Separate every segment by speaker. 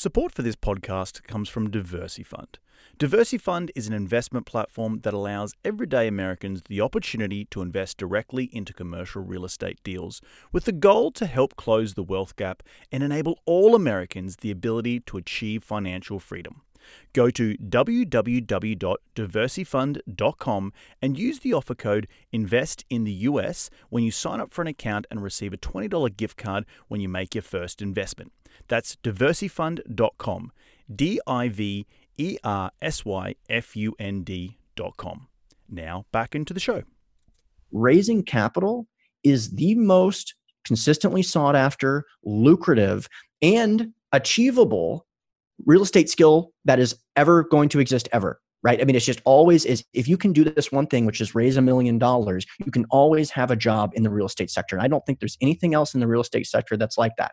Speaker 1: Support for this podcast comes from DiversyFund. DiversyFund is an investment platform that allows everyday Americans the opportunity to invest directly into commercial real estate deals with the goal to help close the wealth gap and enable all Americans the ability to achieve financial freedom. Go to www.diversyfund.com and use the offer code INVEST in the US when you sign up for an account and receive a $20 gift card when you make your first investment. That's diversyfund.com. D I V E R S Y F U N D.com. Now back into the show.
Speaker 2: Raising capital is the most consistently sought after, lucrative, and achievable real estate skill that is ever going to exist ever right i mean it's just always is if you can do this one thing which is raise a million dollars you can always have a job in the real estate sector and i don't think there's anything else in the real estate sector that's like that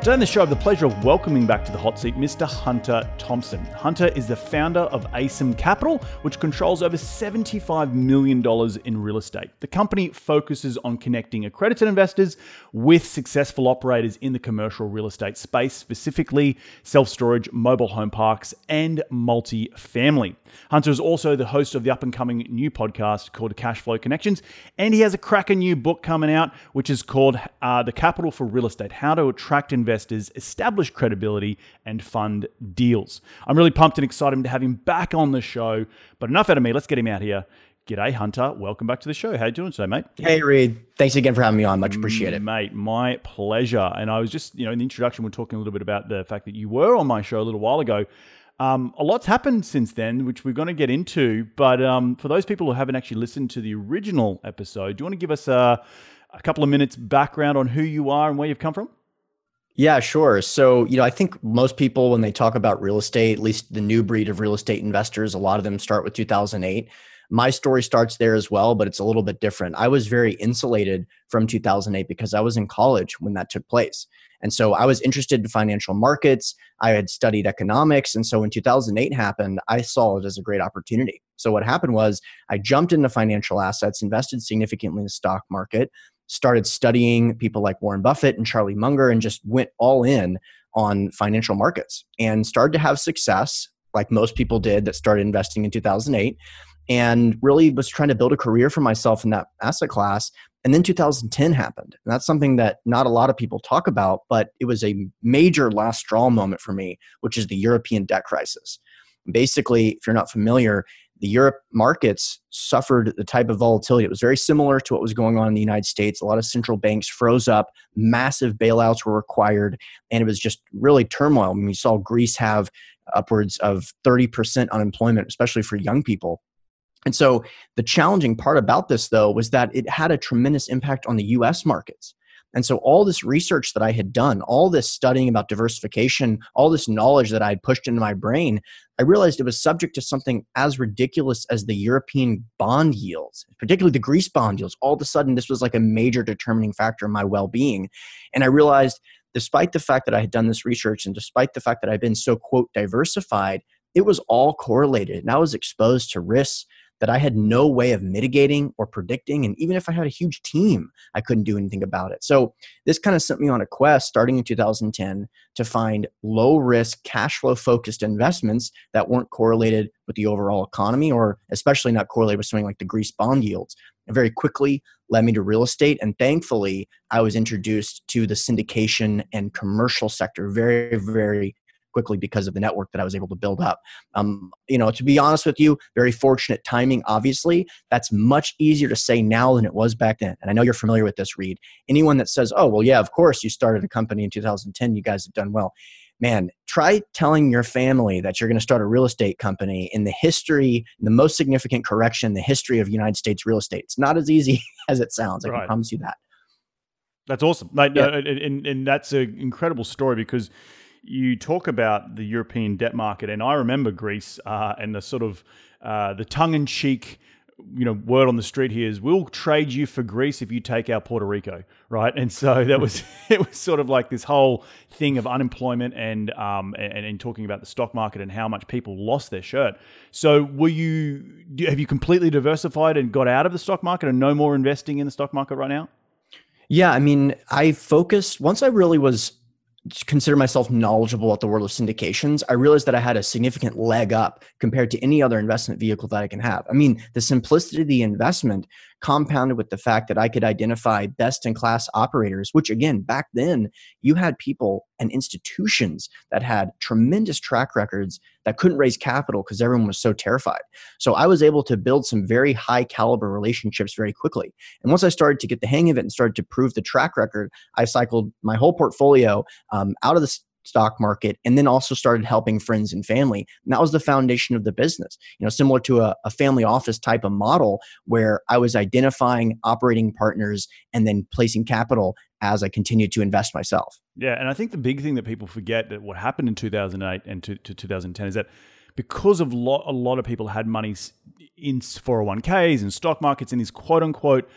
Speaker 1: Today on the show, I have the pleasure of welcoming back to the hot seat Mr. Hunter Thompson. Hunter is the founder of Asym Capital, which controls over $75 million in real estate. The company focuses on connecting accredited investors with successful operators in the commercial real estate space, specifically self storage, mobile home parks, and multi-family. Hunter is also the host of the up and coming new podcast called Cash Flow Connections, and he has a cracking new book coming out, which is called uh, The Capital for Real Estate How to Attract Investors establish credibility, and fund deals. I'm really pumped and excited to have him back on the show. But enough out of me. Let's get him out here. G'day, Hunter. Welcome back to the show. How you doing today, mate?
Speaker 2: Hey, Reed. Thanks again for having me on. Much appreciated.
Speaker 1: Mate, my pleasure. And I was just, you know, in the introduction, we are talking a little bit about the fact that you were on my show a little while ago. Um, a lot's happened since then, which we're going to get into. But um, for those people who haven't actually listened to the original episode, do you want to give us a, a couple of minutes background on who you are and where you've come from?
Speaker 2: Yeah, sure. So, you know, I think most people, when they talk about real estate, at least the new breed of real estate investors, a lot of them start with 2008. My story starts there as well, but it's a little bit different. I was very insulated from 2008 because I was in college when that took place. And so I was interested in financial markets. I had studied economics. And so when 2008 happened, I saw it as a great opportunity. So what happened was I jumped into financial assets, invested significantly in the stock market, started studying people like Warren Buffett and Charlie Munger and just went all in on financial markets and started to have success like most people did that started investing in 2008 and really was trying to build a career for myself in that asset class and then 2010 happened and that's something that not a lot of people talk about but it was a major last straw moment for me which is the european debt crisis basically if you're not familiar the Europe markets suffered the type of volatility. It was very similar to what was going on in the United States. A lot of central banks froze up, massive bailouts were required, and it was just really turmoil. I mean, we saw Greece have upwards of 30% unemployment, especially for young people. And so the challenging part about this, though, was that it had a tremendous impact on the US markets. And so all this research that I had done, all this studying about diversification, all this knowledge that I had pushed into my brain, I realized it was subject to something as ridiculous as the European bond yields, particularly the Greece bond yields. All of a sudden, this was like a major determining factor in my well being. And I realized, despite the fact that I had done this research and despite the fact that I've been so, quote, diversified, it was all correlated. And I was exposed to risks that I had no way of mitigating or predicting. And even if I had a huge team, I couldn't do anything about it. So this kind of sent me on a quest starting in 2010 to find low risk, cash flow focused investments that weren't correlated with the overall economy or especially not correlated with something like the Greece bond yields. And very quickly led me to real estate. And thankfully, I was introduced to the syndication and commercial sector very, very quickly because of the network that I was able to build up. Um, you know, to be honest with you, very fortunate timing, obviously. That's much easier to say now than it was back then. And I know you're familiar with this, Reed. Anyone that says, oh, well, yeah, of course, you started a company in 2010, you guys have done well. Man, try telling your family that you're going to start a real estate company in the history, the most significant correction in the history of United States real estate. It's not as easy as it sounds. I right. can promise you that.
Speaker 1: That's awesome. Like, yeah. and, and that's an incredible story because you talk about the European debt market, and I remember Greece uh, and the sort of uh, the tongue-in-cheek, you know, word on the street here is we'll trade you for Greece if you take out Puerto Rico, right? And so that was it was sort of like this whole thing of unemployment and um and, and talking about the stock market and how much people lost their shirt. So were you have you completely diversified and got out of the stock market and no more investing in the stock market right now?
Speaker 2: Yeah, I mean, I focused once I really was consider myself knowledgeable at the world of syndications, I realized that I had a significant leg up compared to any other investment vehicle that I can have. I mean, the simplicity of the investment compounded with the fact that I could identify best in class operators, which again, back then, you had people and institutions that had tremendous track records that couldn't raise capital because everyone was so terrified. So I was able to build some very high caliber relationships very quickly. And once I started to get the hang of it and started to prove the track record, I cycled my whole portfolio um, out of the stock market and then also started helping friends and family and that was the foundation of the business. You know similar to a, a, family office type of model where i was identifying operating partners and then placing capital as i continued to invest myself.
Speaker 1: Yeah and i think the big thing that people forget that what happened in 2008 and to, to 2010 is that because of a lot of people had money in 401ks and stock markets in these quote unquote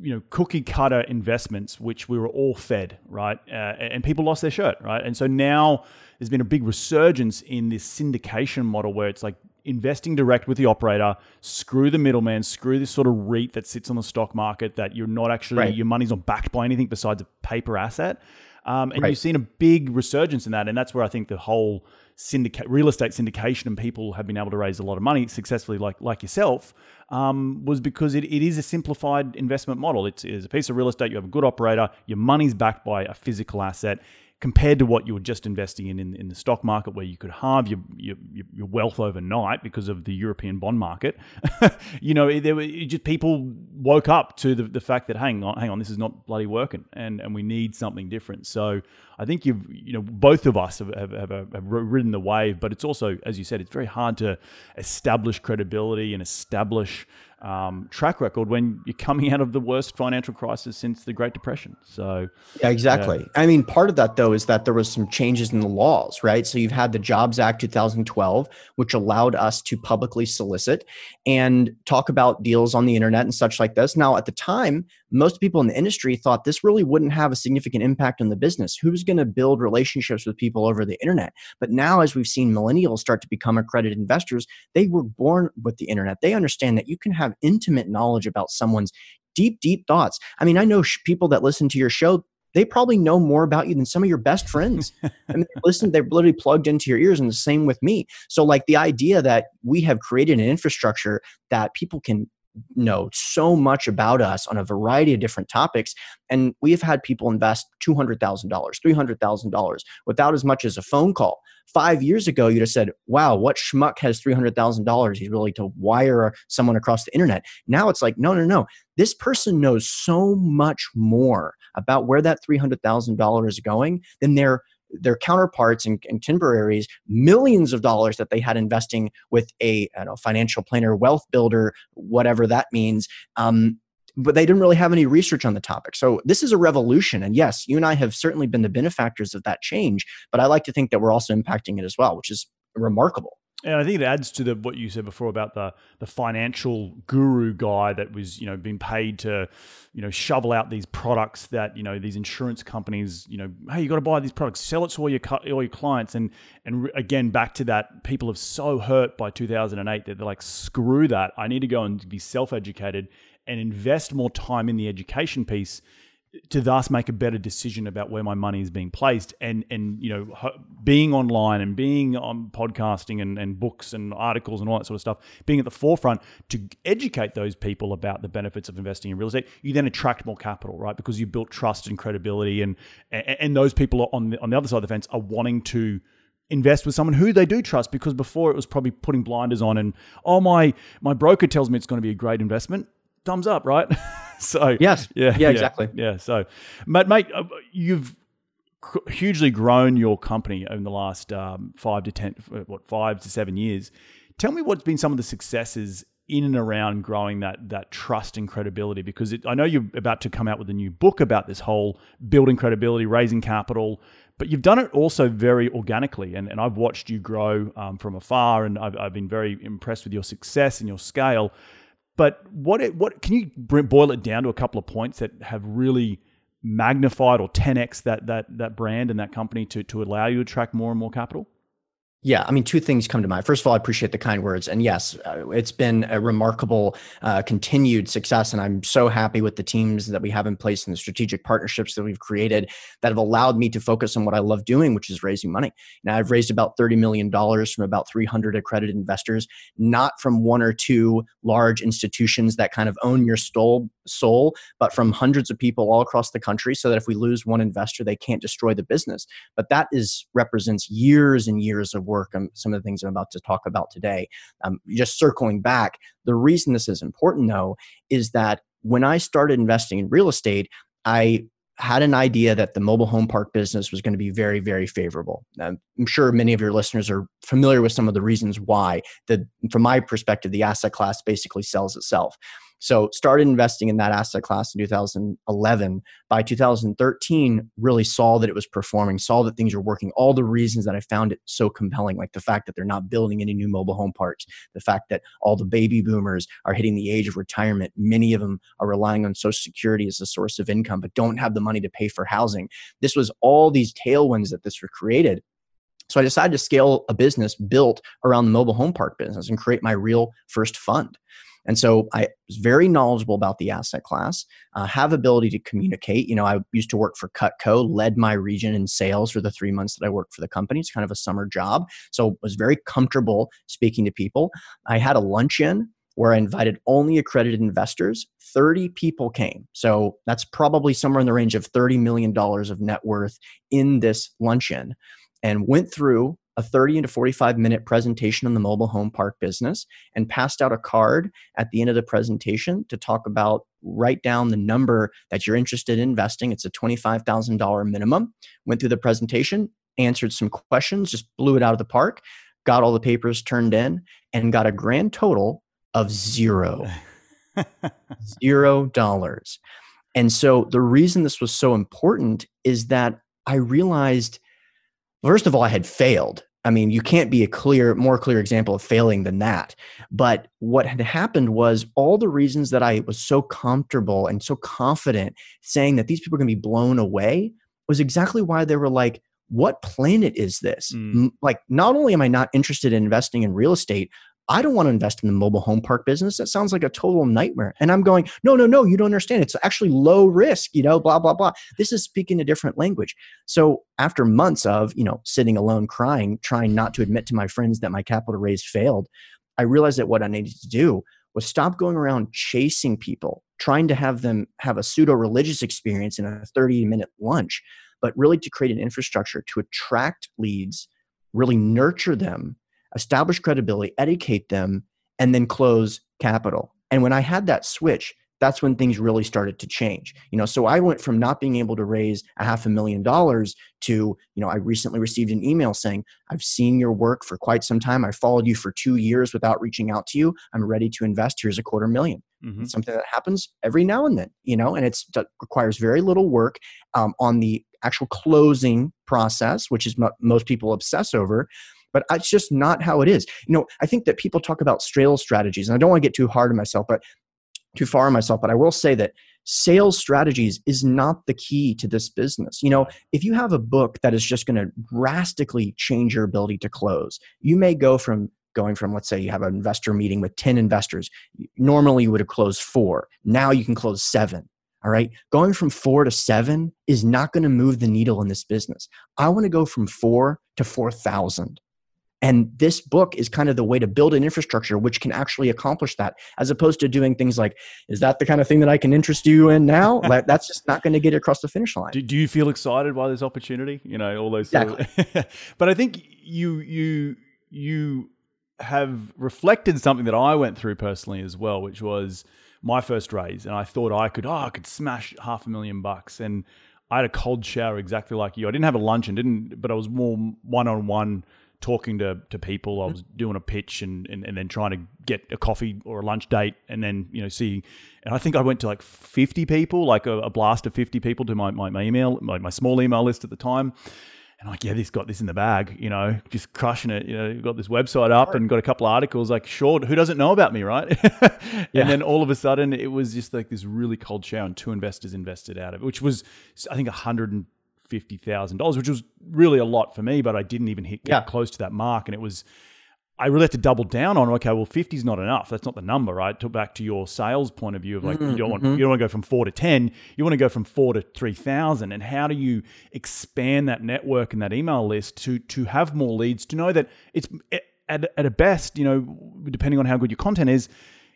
Speaker 1: you know cookie cutter investments which we were all fed right uh, and people lost their shirt right and so now there's been a big resurgence in this syndication model where it's like investing direct with the operator screw the middleman screw this sort of REIT that sits on the stock market that you're not actually right. your money's not backed by anything besides a paper asset um, and right. you've seen a big resurgence in that and that's where i think the whole syndicate real estate syndication and people have been able to raise a lot of money successfully like like yourself um, was because it, it is a simplified investment model. It's, it's a piece of real estate. You have a good operator. Your money's backed by a physical asset compared to what you were just investing in in, in the stock market, where you could halve your, your, your wealth overnight because of the European bond market. you know, there were just people woke up to the, the fact that hang on, hang on, this is not bloody working, and and we need something different. So I think you've you know both of us have, have, have, have ridden the wave, but it's also as you said, it's very hard to establish credibility and establish um, track record when you're coming out of the worst financial crisis since the Great Depression. So,
Speaker 2: yeah, exactly. Yeah. I mean, part of that though is that there was some changes in the laws, right? So you've had the Jobs Act 2012, which allowed us to publicly solicit and talk about deals on the internet and such like this. Now, at the time, most people in the industry thought this really wouldn't have a significant impact on the business. Who's going to build relationships with people over the internet? But now, as we've seen millennials start to become accredited investors, they were born with the internet. They understand that you can have intimate knowledge about someone's deep, deep thoughts. I mean, I know sh- people that listen to your show, they probably know more about you than some of your best friends. and they listen, they're literally plugged into your ears, and the same with me. So, like the idea that we have created an infrastructure that people can know so much about us on a variety of different topics. And we have had people invest $200,000, $300,000 without as much as a phone call. Five years ago, you'd have said, wow, what schmuck has $300,000? He's willing to wire someone across the internet. Now it's like, no, no, no. This person knows so much more about where that $300,000 is going than their their counterparts and, contemporaries millions of dollars that they had investing with a know, financial planner, wealth builder, whatever that means. Um, but they didn't really have any research on the topic. So this is a revolution. And yes, you and I have certainly been the benefactors of that change, but I like to think that we're also impacting it as well, which is remarkable.
Speaker 1: And I think it adds to the what you said before about the the financial guru guy that was you know being paid to you know shovel out these products that you know these insurance companies you know hey you got to buy these products. Sell it to all your all your clients. And and again back to that people have so hurt by 2008 that they're like screw that. I need to go and be self educated and invest more time in the education piece to thus make a better decision about where my money is being placed and and you know being online and being on podcasting and, and books and articles and all that sort of stuff being at the forefront to educate those people about the benefits of investing in real estate you then attract more capital right? Because you built trust and credibility and and those people on the, on the other side of the fence are wanting to invest with someone who they do trust because before it was probably putting blinders on and oh my my broker tells me it's going to be a great investment. Thumbs up right so
Speaker 2: yes, yeah, yeah, exactly.
Speaker 1: Yeah. So, but mate, uh, you've hugely grown your company in the last um, five to ten, uh, what five to seven years. Tell me what's been some of the successes in and around growing that that trust and credibility because it, I know you're about to come out with a new book about this whole building credibility, raising capital, but you've done it also very organically. And, and I've watched you grow um, from afar, and I've, I've been very impressed with your success and your scale. But what it, what can you boil it down to a couple of points that have really magnified or 10x that that that brand and that company to to allow you to attract more and more capital?
Speaker 2: Yeah, I mean, two things come to mind. First of all, I appreciate the kind words. And yes, uh, it's been a remarkable uh, continued success. And I'm so happy with the teams that we have in place and the strategic partnerships that we've created that have allowed me to focus on what I love doing, which is raising money. Now, I've raised about $30 million from about 300 accredited investors, not from one or two large institutions that kind of own your soul, soul, but from hundreds of people all across the country so that if we lose one investor, they can't destroy the business. But that is represents years and years of work and some of the things I'm about to talk about today. Um, just circling back, the reason this is important though is that when I started investing in real estate, I had an idea that the mobile home park business was going to be very, very favorable. I'm sure many of your listeners are familiar with some of the reasons why. The, from my perspective, the asset class basically sells itself. So started investing in that asset class in 2011. By 2013, really saw that it was performing, saw that things were working. All the reasons that I found it so compelling, like the fact that they're not building any new mobile home parks, the fact that all the baby boomers are hitting the age of retirement. Many of them are relying on Social Security as a source of income, but don't have the money to pay for housing. This was all these tailwinds that this were created. So I decided to scale a business built around the mobile home park business and create my real first fund. And so I was very knowledgeable about the asset class, uh, have ability to communicate. You know, I used to work for Cutco, led my region in sales for the three months that I worked for the company. It's kind of a summer job. So was very comfortable speaking to people. I had a luncheon where I invited only accredited investors. 30 people came. So that's probably somewhere in the range of $30 million of net worth in this luncheon and went through a 30 to 45 minute presentation on the mobile home park business and passed out a card at the end of the presentation to talk about write down the number that you're interested in investing. It's a $25,000 minimum. Went through the presentation, answered some questions, just blew it out of the park, got all the papers turned in, and got a grand total of zero. zero dollars. And so the reason this was so important is that I realized first of all, I had failed. I mean, you can't be a clear, more clear example of failing than that. But what had happened was all the reasons that I was so comfortable and so confident saying that these people are going to be blown away was exactly why they were like, what planet is this? Mm. Like, not only am I not interested in investing in real estate, I don't want to invest in the mobile home park business. That sounds like a total nightmare. And I'm going, no, no, no, you don't understand. It's actually low risk, you know, blah, blah, blah. This is speaking a different language. So after months of, you know, sitting alone crying, trying not to admit to my friends that my capital raise failed, I realized that what I needed to do was stop going around chasing people, trying to have them have a pseudo religious experience in a 30 minute lunch, but really to create an infrastructure to attract leads, really nurture them, establish credibility, educate them, and then close capital. And when I had that switch, that's when things really started to change. You know so i went from not being able to raise a half a million dollars to you know i recently received an email saying i've seen your work for quite some time. I followed you for two years without reaching out to you. I'm ready to invest. Here's a quarter 1000000 mm-hmm. something that happens every now and then you know and it requires very little work um, on the actual closing process which is what most people obsess over but it's just not how it is. You know, I think that people talk about sales strategies, and I don't want to get too hard on myself, but too far on myself, but I will say that sales strategies is not the key to this business. You know, if you have a book that is just going to drastically change your ability to close, you may go from going from let's say you have an investor meeting with 10 investors normally you would have closed four now you can close seven all right going from four to seven is not going to move the needle in this business i want to go from four to 4000 and this book is kind of the way to build an infrastructure which can actually accomplish that, as opposed to doing things like, is that the kind of thing that I can interest you in now? like, That's just not going to get across the finish line.
Speaker 1: Do, do, you feel excited by this opportunity? You know, all those. Exactly. Of, but I think you you you have reflected something that I went through personally as well, which was my first raise, and I thought I could oh I could smash half a million bucks and. I had a cold shower exactly like you. I didn't have a lunch and didn't, but I was more one on one talking to, to people. I mm-hmm. was doing a pitch and, and, and then trying to get a coffee or a lunch date and then, you know, see. And I think I went to like 50 people, like a, a blast of 50 people to my, my, my email, my, my small email list at the time. And like, yeah, this got this in the bag, you know, just crushing it. You know, got this website up and got a couple of articles. Like, sure, who doesn't know about me, right? yeah. And then all of a sudden, it was just like this really cold shower, and two investors invested out of it, which was, I think, a hundred and fifty thousand dollars, which was really a lot for me, but I didn't even hit yeah. close to that mark, and it was. I really had to double down on okay, well, 50 is not enough. That's not the number, right? To back to your sales point of view of like mm-hmm. you don't want mm-hmm. you don't want to go from four to ten, you want to go from four to three thousand. And how do you expand that network and that email list to to have more leads? To know that it's at at a best, you know, depending on how good your content is,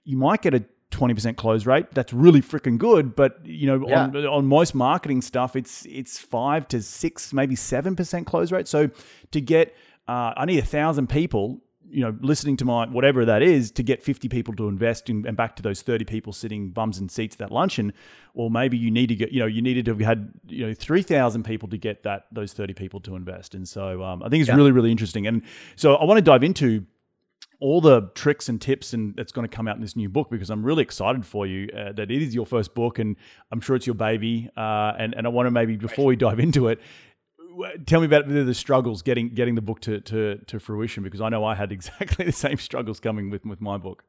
Speaker 1: you might get a 20% close rate. That's really freaking good. But you know, yeah. on, on most marketing stuff, it's it's five to six, maybe seven percent close rate. So to get, uh, I need a thousand people, you know, listening to my whatever that is, to get 50 people to invest in, and back to those 30 people sitting bums and seats at that luncheon. Or maybe you need to get, you know, you needed to have had you know 3,000 people to get that those 30 people to invest. And so um, I think it's yeah. really really interesting. And so I want to dive into all the tricks and tips and that's going to come out in this new book because I'm really excited for you uh, that it is your first book and I'm sure it's your baby uh, and and I want to maybe before we dive into it tell me about the struggles getting getting the book to, to to fruition because I know I had exactly the same struggles coming with with my book.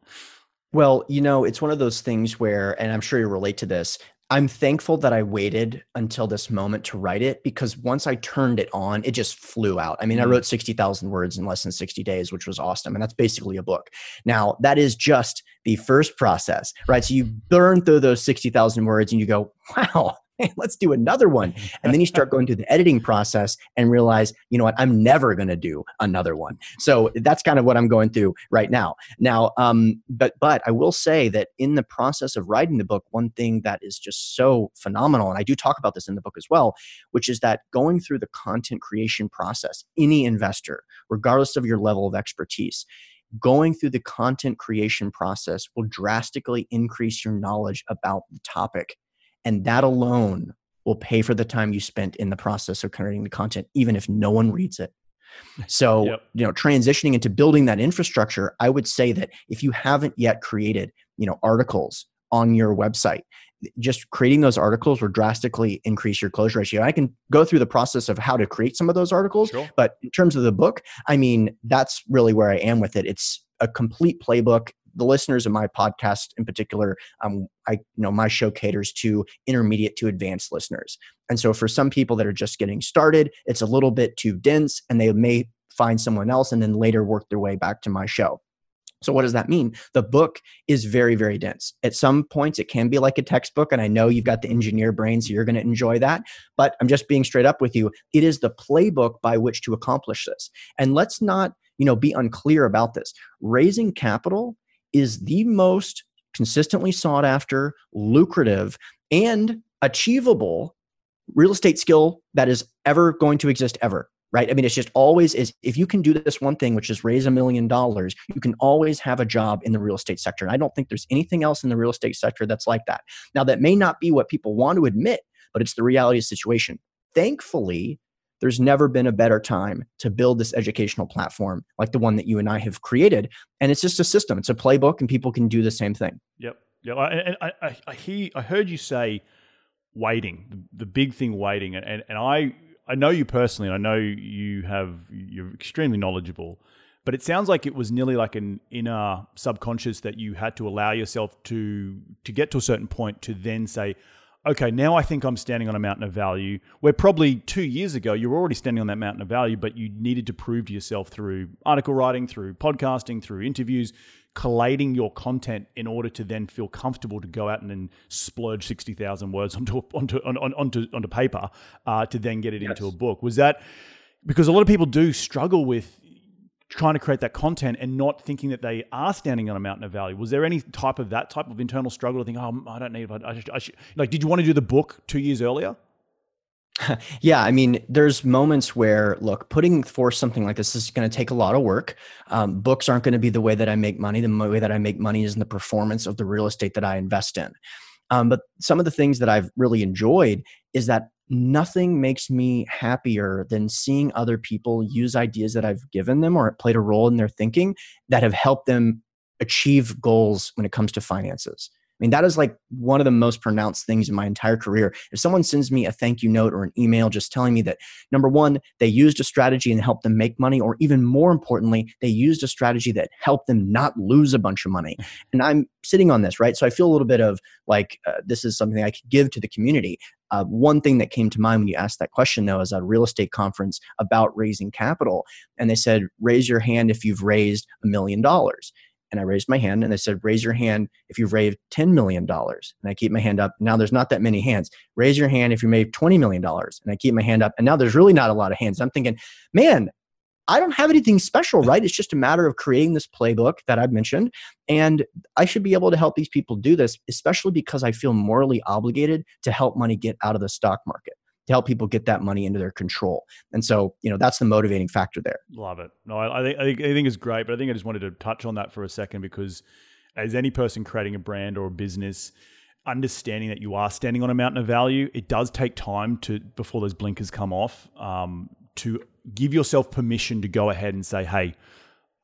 Speaker 2: Well, you know, it's one of those things where, and I'm sure you relate to this. I'm thankful that I waited until this moment to write it because once I turned it on, it just flew out. I mean, I mm. wrote 60,000 words in less than 60 days, which was awesome. And that's basically a book. Now, that is just the first process, right? So you burn through those 60,000 words and you go, wow, let's do another one. And then you start going through the editing process and realize, you know what, I'm never going to do another one. So that's kind of what I'm going through right now. Now, um, but but I will say that in the process of writing the book, one thing that is just so phenomenal, and I do talk about this in the book as well, which is that going through the content creation process, any investor, regardless of your level of expertise, going through the content creation process will drastically increase your knowledge about the topic and that alone will pay for the time you spent in the process of creating the content, even if no one reads it. So, yep. you know, transitioning into building that infrastructure, I would say that if you haven't yet created, you know, articles on your website, just creating those articles will drastically increase your close ratio. I can go through the process of how to create some of those articles, sure. but in terms of the book, I mean, that's really where I am with it. It's a complete playbook the listeners of my podcast in particular, um, I you know my show caters to intermediate to advanced listeners, and so for some people that are just getting started, it's a little bit too dense, and they may find someone else and then later work their way back to my show. So, what does that mean? The book is very, very dense. At some points, it can be like a textbook. And I know you've got the engineer brain, so you're going to enjoy that. But I'm just being straight up with you. It is the playbook by which to accomplish this. And let's not, you know, be unclear about this. Raising capital is the most consistently sought after, lucrative, and achievable real estate skill that is ever going to exist ever right? I mean, it's just always is if you can do this one thing, which is raise a million dollars, you can always have a job in the real estate sector. And I don't think there's anything else in the real estate sector that's like that. Now, that may not be what people want to admit, but it's the reality of the situation. Thankfully, there's never been a better time to build this educational platform like the one that you and I have created. And it's just a system, it's a playbook, and people can do the same thing.
Speaker 1: Yep. Yeah. And I, I, I, hear, I heard you say waiting, the, the big thing waiting. And, and I I know you personally, and I know you have you're extremely knowledgeable, but it sounds like it was nearly like an inner subconscious that you had to allow yourself to to get to a certain point to then say, okay, now I think I'm standing on a mountain of value. Where probably two years ago you were already standing on that mountain of value, but you needed to prove to yourself through article writing, through podcasting, through interviews, collating your content in order to then feel comfortable to go out and then splurge 60,000 words onto, onto, on, onto, onto paper uh, to then get it yes. into a book. Was that because a lot of people do struggle with trying to create that content and not thinking that they are standing on a mountain of value. Was there any type of that type of internal struggle to think, oh, I don't need, I, should, I should, like, did you want to do the book two years earlier?
Speaker 2: yeah, I mean, there's moments where, look, putting forth something like this is going to take a lot of work. Um, books aren't going to be the way that I make money. The way that I make money is in the performance of the real estate that I invest in. Um, but some of the things that I've really enjoyed is that nothing makes me happier than seeing other people use ideas that I've given them or played a role in their thinking that have helped them achieve goals when it comes to finances. I mean, that is like one of the most pronounced things in my entire career. If someone sends me a thank you note or an email just telling me that, number one, they used a strategy and helped them make money, or even more importantly, they used a strategy that helped them not lose a bunch of money. And I'm sitting on this, right? So I feel a little bit of like, uh, this is something I could give to the community. Uh, one thing that came to mind when you asked that question, though, is a real estate conference about raising capital. And they said, raise your hand if you've raised a million dollars. And I raised my hand and they said, raise your hand if you've raised $10 million. And I keep my hand up. Now there's not that many hands. Raise your hand if you made $20 million. And I keep my hand up. And now there's really not a lot of hands. I'm thinking, man, I don't have anything special, right? It's just a matter of creating this playbook that I've mentioned. And I should be able to help these people do this, especially because I feel morally obligated to help money get out of the stock market to help people get that money into their control. And so, you know, that's the motivating factor there.
Speaker 1: Love it. No, I, I think, I think it's great, but I think I just wanted to touch on that for a second because, as any person creating a brand or a business, understanding that you are standing on a mountain of value, it does take time to before those blinkers come off. Um, to give yourself permission to go ahead and say, "Hey,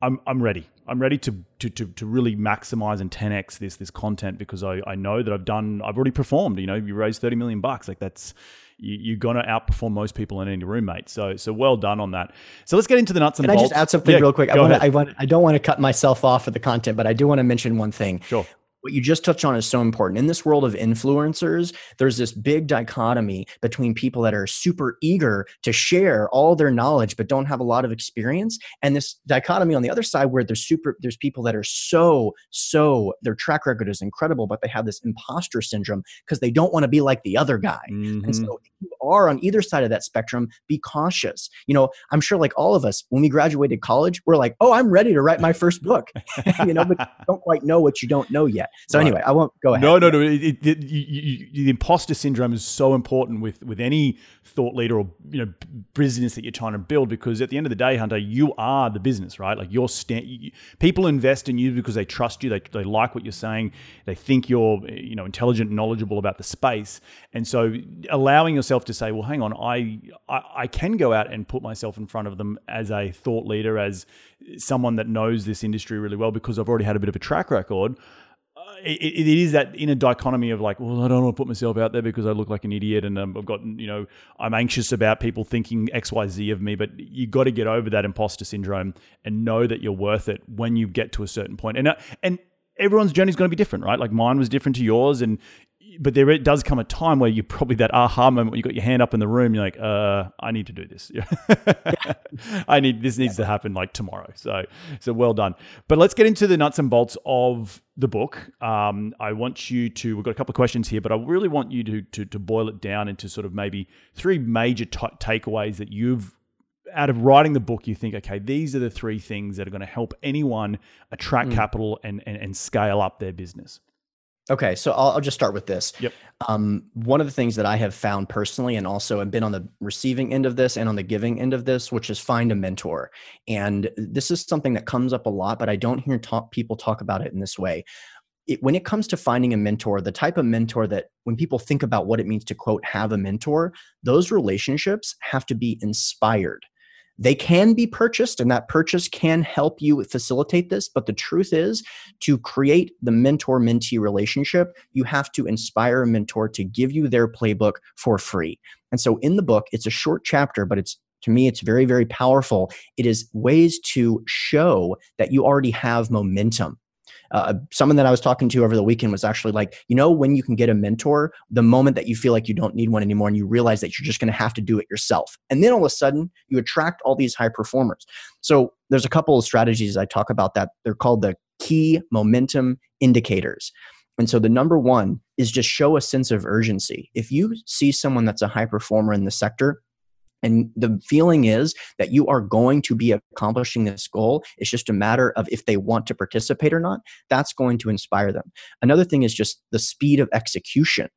Speaker 1: I'm I'm ready. I'm ready to to to, to really maximize and 10x this this content because I, I know that I've done I've already performed. You know, you raised 30 million bucks. Like that's you, are going to outperform most people in any roommate. So, so well done on that. So let's get into the nuts and
Speaker 2: Can
Speaker 1: bolts.
Speaker 2: I just add something yeah, real quick? I want, to, I want, I don't want to cut myself off of the content, but I do want to mention one thing.
Speaker 1: Sure
Speaker 2: what you just touched on is so important. In this world of influencers, there's this big dichotomy between people that are super eager to share all their knowledge but don't have a lot of experience, and this dichotomy on the other side where there's super there's people that are so so their track record is incredible, but they have this imposter syndrome because they don't want to be like the other guy. Mm-hmm. And so if you are on either side of that spectrum, be cautious. You know, I'm sure like all of us, when we graduated college, we're like, oh, I'm ready to write my first book. you know, but you don't quite know what you don't know yet. So right. anyway, I won't go ahead.
Speaker 1: No, no, no. It, it, it, you, you, the imposter syndrome is so important with with any thought leader or you know business that you're trying to build because at the end of the day, Hunter, you are the business, right? Like you're sta- people invest in you because they trust you, they they like what you're saying, they think you're you know intelligent, and knowledgeable about the space, and so allowing yourself to say, well, hang on, I I, I can go out and put myself in front of them as a thought leader, as someone that knows this industry really well because I've already had a bit of a track record it, it is that inner dichotomy of like, well, I don't want to put myself out there because I look like an idiot, and um, I've got, you know, I'm anxious about people thinking X, Y, Z of me. But you got to get over that imposter syndrome and know that you're worth it when you get to a certain point. And uh, and everyone's journey is going to be different, right? Like mine was different to yours, and but there it does come a time where you probably that aha moment you got your hand up in the room, you're like, uh, I need to do this. I need this needs to happen like tomorrow. So so well done. But let's get into the nuts and bolts of the book. Um, I want you to. We've got a couple of questions here, but I really want you to to, to boil it down into sort of maybe three major t- takeaways that you've out of writing the book, you think, okay, these are the three things that are going to help anyone attract mm. capital and, and, and scale up their business?
Speaker 2: Okay, so I'll, I'll, just start with this.
Speaker 1: Yep.
Speaker 2: Um, one of the things that I have found personally, and also I've been on the receiving end of this and on the giving end of this, which is find a mentor. And this is something that comes up a lot, but I don't hear talk, people talk about it in this way. It, when it comes to finding a mentor, the type of mentor that when people think about what it means to quote have a mentor, those relationships have to be inspired they can be purchased, and that purchase can help you facilitate this. But the truth is, to create the mentor mentee relationship, you have to inspire a mentor to give you their playbook for free. And so in the book, it's a short chapter, but it's to me, it's very, very powerful. It is ways to show that you already have momentum uh, someone that I was talking to over the weekend was actually like, you know, when you can get a mentor, the moment that you feel like you don't need one anymore and you realize that you're just going to have to do it yourself. And then all of a sudden, you attract all these high performers. So there's a couple of strategies I talk about that. They're called the key momentum indicators. And so the number one is just show a sense of urgency. If you see someone that's a high performer in the sector, and the feeling is that you are going to be accomplishing this goal. It's just a matter of if they want to participate or not. That's going to inspire them. Another thing is just the speed of execution.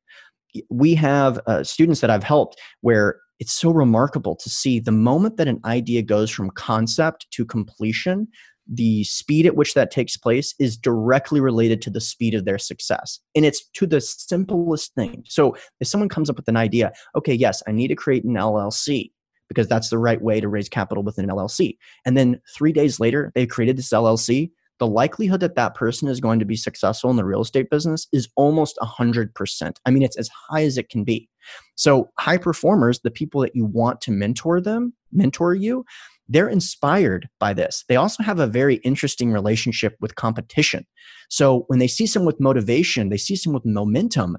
Speaker 2: We have uh, students that I've helped where it's so remarkable to see the moment that an idea goes from concept to completion, the speed at which that takes place is directly related to the speed of their success. And it's to the simplest thing. So if someone comes up with an idea, okay, yes, I need to create an LLC because that's the right way to raise capital within an LLC. And then three days later, they created this LLC. The likelihood that that person is going to be successful in the real estate business is almost 100%. I mean, it's as high as it can be. So, high performers, the people that you want to mentor them, mentor you, they're inspired by this. They also have a very interesting relationship with competition. So, when they see someone with motivation, they see someone with momentum,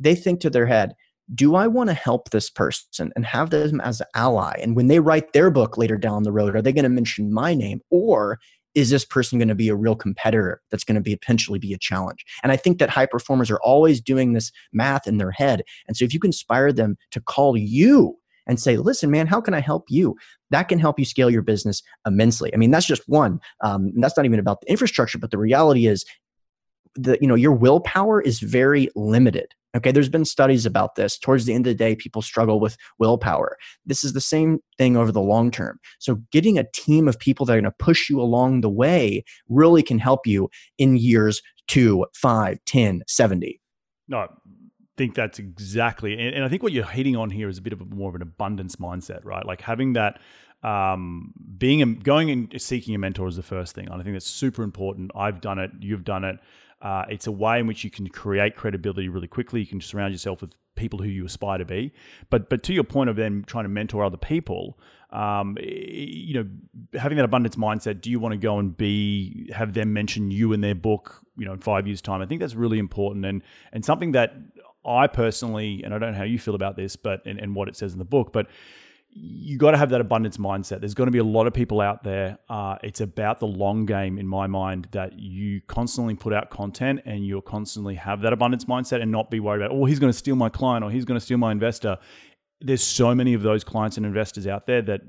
Speaker 2: they think to their head, do I want to help this person and have them as an ally? And when they write their book later down the road, are they going to mention my name? Or is this person going to be a real competitor that's going to be potentially be a challenge? And I think that high performers are always doing this math in their head. And so if you can inspire them to call you and say, listen, man, how can I help you? That can help you scale your business immensely. I mean, that's just one. Um, that's not even about the infrastructure, but the reality is the you know your willpower is very limited Okay, there's been studies about this. Towards the end of the day, people struggle with willpower. This is the same thing over the long term. So, getting a team of people that are going to push you along the way really can help you in years two, five, 10, 70.
Speaker 1: No, I think that's exactly. And, and I think what you're hitting on here is a bit of a, more of an abundance mindset, right? Like having that um, being a, going and seeking a mentor is the first thing. And I think that's super important. I've done it. You've done it. Uh, it's a way in which you can create credibility really quickly. You can surround yourself with people who you aspire to be. But but to your point of then trying to mentor other people, um, you know, having that abundance mindset. Do you want to go and be have them mention you in their book? You know, in five years' time. I think that's really important and and something that I personally, and I don't know how you feel about this, but and, and what it says in the book, but you got to have that abundance mindset. There's going to be a lot of people out there. Uh, it's about the long game, in my mind, that you constantly put out content and you'll constantly have that abundance mindset and not be worried about, oh, he's going to steal my client or he's going to steal my investor. There's so many of those clients and investors out there that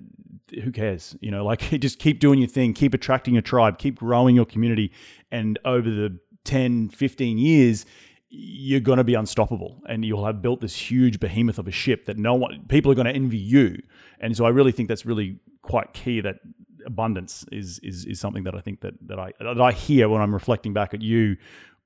Speaker 1: who cares? You know, like just keep doing your thing, keep attracting your tribe, keep growing your community. And over the 10, 15 years, you're going to be unstoppable and you'll have built this huge behemoth of a ship that no one people are going to envy you. And so i really think that's really quite key that abundance is is is something that i think that that i that i hear when i'm reflecting back at you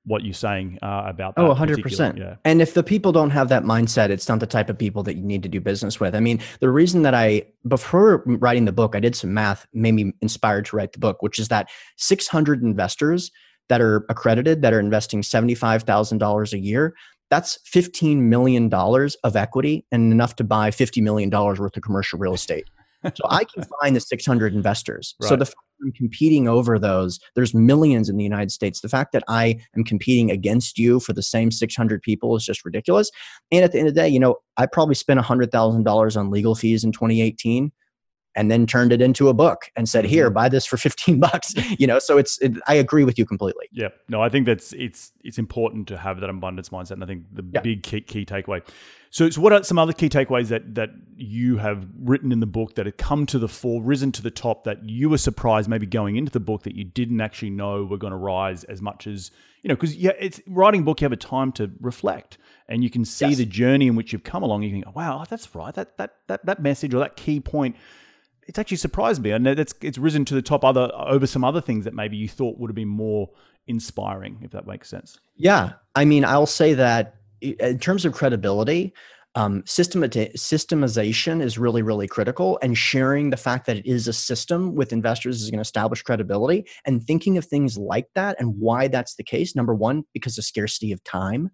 Speaker 1: what you're saying uh, about that
Speaker 2: oh 100% yeah. and if the people don't have that mindset it's not the type of people that you need to do business with. I mean the reason that i before writing the book i did some math made me inspired to write the book which is that 600 investors that are accredited that are investing $75,000 a year, that's $15 million of equity and enough to buy $50 million worth of commercial real estate. so I can find the 600 investors. Right. So the fact I'm competing over those, there's millions in the United States. The fact that I am competing against you for the same 600 people is just ridiculous. And at the end of the day, you know, I probably spent $100,000 on legal fees in 2018 and then turned it into a book and said here mm-hmm. buy this for 15 bucks you know so it's it, i agree with you completely
Speaker 1: yeah no i think that's it's it's important to have that abundance mindset and i think the yeah. big key, key takeaway so, so what are some other key takeaways that that you have written in the book that have come to the fore, risen to the top, that you were surprised maybe going into the book that you didn't actually know were going to rise as much as you know? Because yeah, it's writing a book. You have a time to reflect, and you can see
Speaker 2: Yes.
Speaker 1: the journey in which you've come along. You think, oh, wow, that's right. That that that that message or that key point. It's actually surprised me. and that's it's risen to the top other over some other things that maybe you thought would have been more inspiring, if that makes sense.
Speaker 2: Yeah, I mean, I'll say that in terms of credibility, um, systemization is really, really critical, and sharing the fact that it is a system with investors is going to establish credibility. And thinking of things like that and why that's the case. Number one, because of scarcity of time.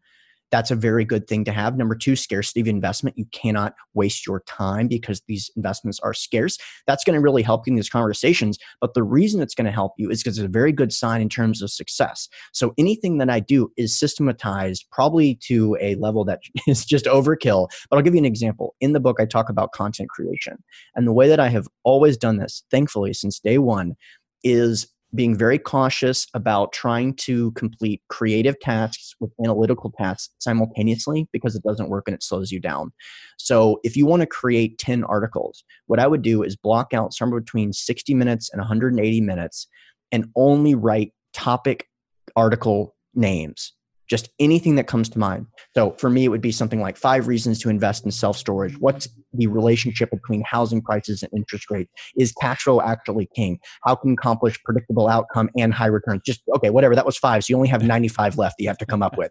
Speaker 2: That's a very good thing to have. Number two, scarcity of investment. You cannot waste your time because these investments are scarce. That's going to really help you in these conversations. But the reason it's going to help you is because it's a very good sign in terms of success. So anything that I do is systematized probably to a level that is just overkill. But I'll give you an example. In the book, I talk about content creation. And the way that I have always done this, thankfully, since day one, is being very cautious about trying to complete creative tasks with analytical tasks simultaneously because it doesn't work and it slows you down. So, if you want to create 10 articles, what I would do is block out somewhere between 60 minutes and 180 minutes and only write topic article names, just anything that comes to mind. So, for me, it would be something like five reasons to invest in self storage. What's the relationship between housing prices and interest rates? Is cash flow actually king? How can you accomplish predictable outcome and high returns? Just okay, whatever. That was five. So you only have 95 left that you have to come up with.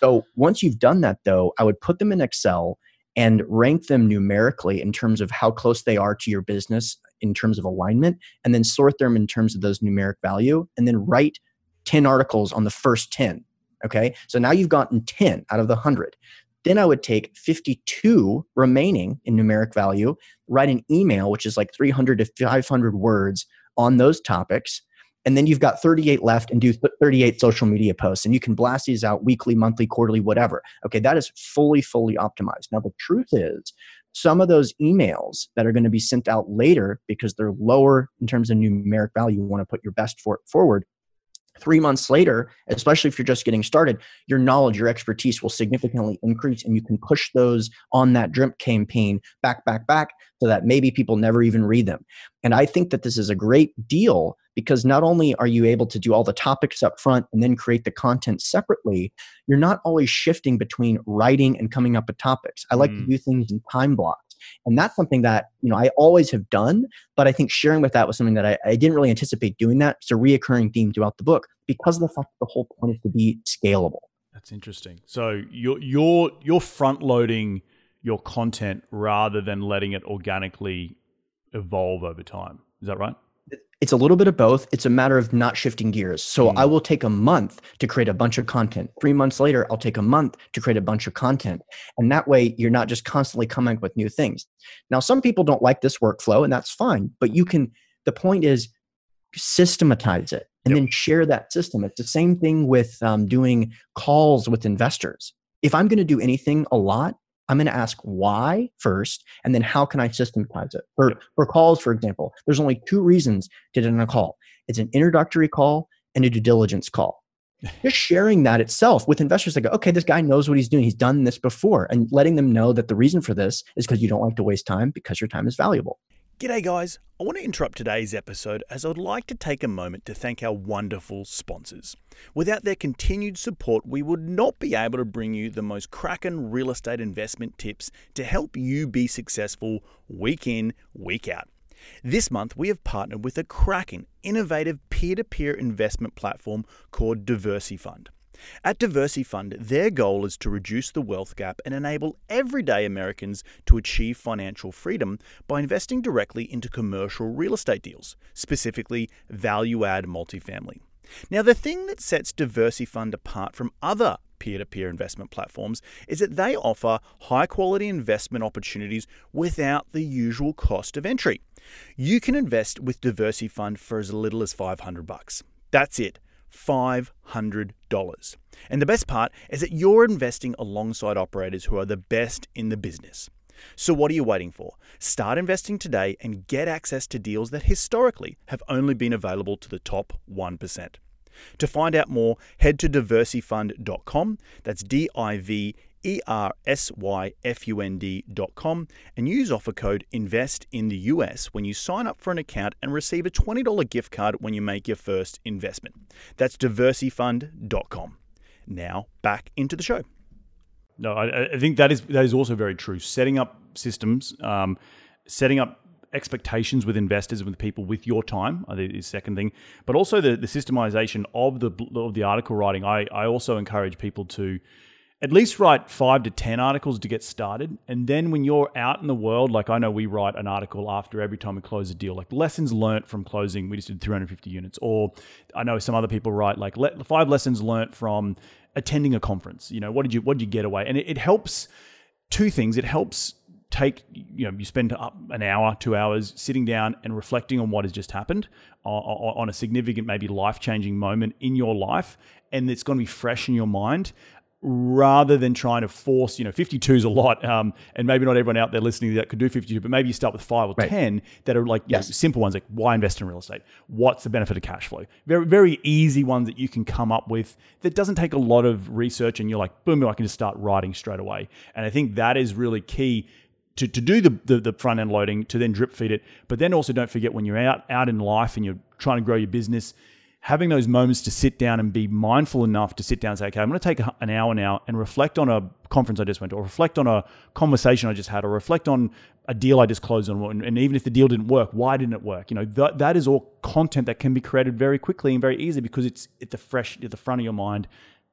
Speaker 2: So once you've done that, though, I would put them in Excel and rank them numerically in terms of how close they are to your business in terms of alignment, and then sort them in terms of those numeric value, and then write 10 articles on the first 10. Okay. So now you've gotten 10 out of the 100. Then I would take 52 remaining in numeric value, write an email, which is like 300 to 500 words on those topics. And then you've got 38 left and do 38 social media posts. And you can blast these out weekly, monthly, quarterly, whatever. Okay, that is fully, fully optimized. Now, the truth is, some of those emails that are going to be sent out later because they're lower in terms of numeric value, you want to put your best for forward. Three months later, especially if you're just getting started, your knowledge, your expertise will significantly increase, and you can push those on that drip campaign back, back, back, so that maybe people never even read them. And I think that this is a great deal because not only are you able to do all the topics up front and then create the content separately, you're not always shifting between writing and coming up with topics. I like
Speaker 1: Mm.
Speaker 2: to do things in time blocks. And that's something that, you know, I always have done, but I think sharing with that was something that I, I didn't really anticipate doing that. It's a reoccurring theme throughout the book because of the fact that the whole point is to be scalable.
Speaker 1: That's interesting. So you're you're you're front loading your content rather than letting it organically evolve over time. Is that right?
Speaker 2: It's a little bit of both. It's a matter of not shifting gears. So
Speaker 1: Mm.
Speaker 2: I will take a month to create a bunch of content. Three months later, I'll take a month to create a bunch of content. And that way, you're not just constantly coming up with new things. Now, some people don't like this workflow, and that's fine. But you can, the point is, systematize it and
Speaker 1: Yep.
Speaker 2: then share that system. It's the same thing with um, doing calls with investors. If I'm going to do anything a lot, I'm going to ask why first, and then how can I systematize it? For, for calls, for example, there's only two reasons to do a call it's an introductory call and a due diligence call. Just sharing that itself with investors, they go, okay, this guy knows what he's doing. He's done this before, and letting them know that the reason for this is because you don't like to waste time because your time is valuable.
Speaker 1: G'day, guys. I want to interrupt today's episode as I would like to take a moment to thank our wonderful sponsors. Without their continued support, we would not be able to bring you the most cracking real estate investment tips to help you be successful week in, week out. This month, we have partnered with a cracking, innovative peer to peer investment platform called DiversyFund. At DiversyFund, their goal is to reduce the wealth gap and enable everyday Americans to achieve financial freedom by investing directly into commercial real estate deals, specifically value add multifamily. Now, the thing that sets DiversyFund apart from other peer to peer investment platforms is that they offer high quality investment opportunities without the usual cost of entry. You can invest with DiversyFund for as little as 500 bucks. That's it. $500. And the best part is that you're investing alongside operators who are the best in the business. So, what are you waiting for? Start investing today and get access to deals that historically have only been available to the top 1%. To find out more, head to diversyfund.com. That's D I V E R S Y F U N D.com, and use offer code INVEST in the US when you sign up for an account and receive a $20 gift card when you make your first investment. That's diversyfund.com. Now, back into the show. No, I, I think that is that is also very true. Setting up systems, um, setting up expectations with investors and with people with your time is second thing but also the, the systemization of the of the article writing I, I also encourage people to at least write five to 10 articles to get started. And then when you're out in the world, like I know we write an article after every time we close a deal, like lessons learnt from closing, we just did 350 units. Or I know some other people write like five lessons learnt from attending a conference. You know, what did you, what did you get away? And it, it helps two things. It helps take you know you spend up an hour two hours sitting down and reflecting on what has just happened on, on a significant maybe life-changing moment in your life and it's going to be fresh in your mind rather than trying to force, you know, 52 is a lot, um, and maybe not everyone out there listening that could do 52, but maybe you start with five or right. 10 that are like yes. know, simple ones, like why invest in real estate? What's the benefit of cash flow? Very, very easy ones that you can come up with that doesn't take a lot of research, and you're like, boom, I can just start writing straight away. And I think that is really key to, to do the, the, the, front end loading to then drip feed it. But then also don't forget when you're out out in life and you're trying to grow your business, having those moments to sit down and be mindful enough to sit down and say, okay, I'm going to take an hour now and reflect on a conference I just went to, or reflect on a conversation I just had, or reflect on a deal I just closed on. And even if the deal didn't work, why didn't it work? You know, that, that is all content that can be created very quickly and very easy because it's at the fresh, at the front of your mind.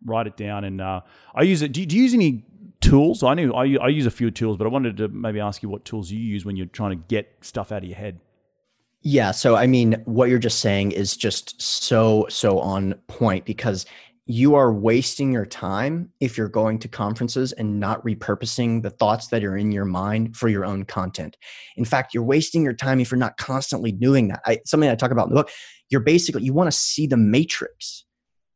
Speaker 1: Write it down. And uh, I use it. Do you, do you use any tools? I knew I, I use a few tools, but I wanted to maybe ask you what tools you use when you're trying to get stuff out of your head.
Speaker 2: Yeah. So, I mean, what you're just saying is just so, so on point because you are wasting your time if you're going to conferences and not repurposing the thoughts that are in your mind for your own content. In fact, you're wasting your time if you're not constantly doing that. I, something I talk about in the book, you're basically, you want to see the matrix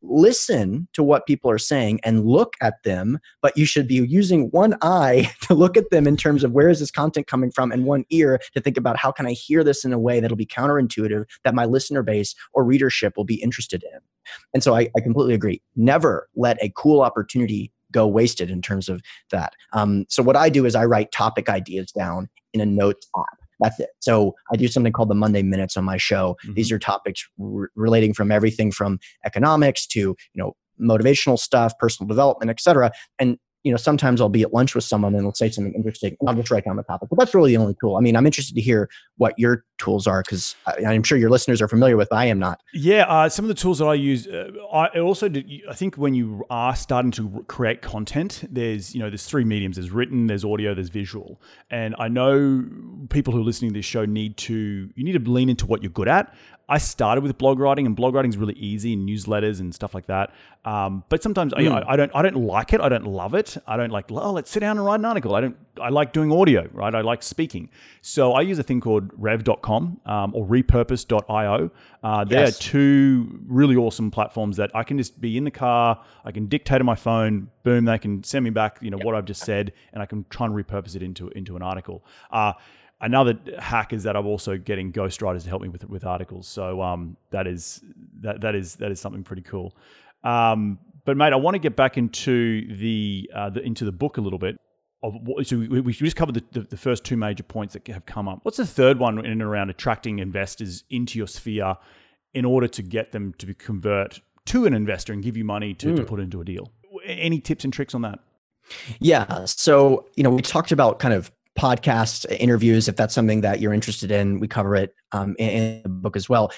Speaker 2: listen to what people are saying and look at them, but you should be using one eye to look at them in terms of where is this content coming from and one ear to think about how can I hear this in a way that'll be counterintuitive that my listener base or readership will be interested in. And so I, I completely agree. Never let a cool opportunity go wasted in terms of that. Um, so what I do is I write topic ideas down in a notes app. That's it. So I do something called the Monday Minutes on my show. Mm-hmm. These are topics r- relating from everything from economics to you know motivational stuff, personal development, etc. And you know, sometimes I'll be at lunch with someone and they'll say something interesting, and I'll just write down the topic. But that's really the only tool. I mean, I'm interested to hear what your tools are because I'm sure your listeners are familiar with. I am not.
Speaker 1: Yeah, uh, some of the tools that I use. Uh, I also, did, I think, when you are starting to create content, there's you know, there's three mediums: there's written, there's audio, there's visual. And I know people who are listening to this show need to you need to lean into what you're good at. I started with blog writing, and blog writing is really easy, and newsletters and stuff like that. Um, but sometimes mm. I, I, don't, I don't like it. I don't love it. I don't like. Oh, let's sit down and write an article. I don't. I like doing audio, right? I like speaking. So I use a thing called Rev.com um, or Repurpose.io. Uh, they yes. are two really awesome platforms that I can just be in the car. I can dictate on my phone. Boom, they can send me back, you know, yep. what I've just said, and I can try and repurpose it into into an article. Uh, another hack is that I'm also getting ghostwriters to help me with with articles. So um, that is that that is that is something pretty cool. Um, but mate, I want to get back into the, uh, the into the book a little bit. Of what, so we, we just covered the, the, the, first two major points that have come up. What's the third one in and around attracting investors into your sphere in order to get them to convert to an investor and give you money to, mm. to put into a deal? Any tips and tricks on that?
Speaker 2: Yeah. So, you know, we talked about kind of podcasts, interviews, if that's something that you're interested in, we cover it um, in, in the book as well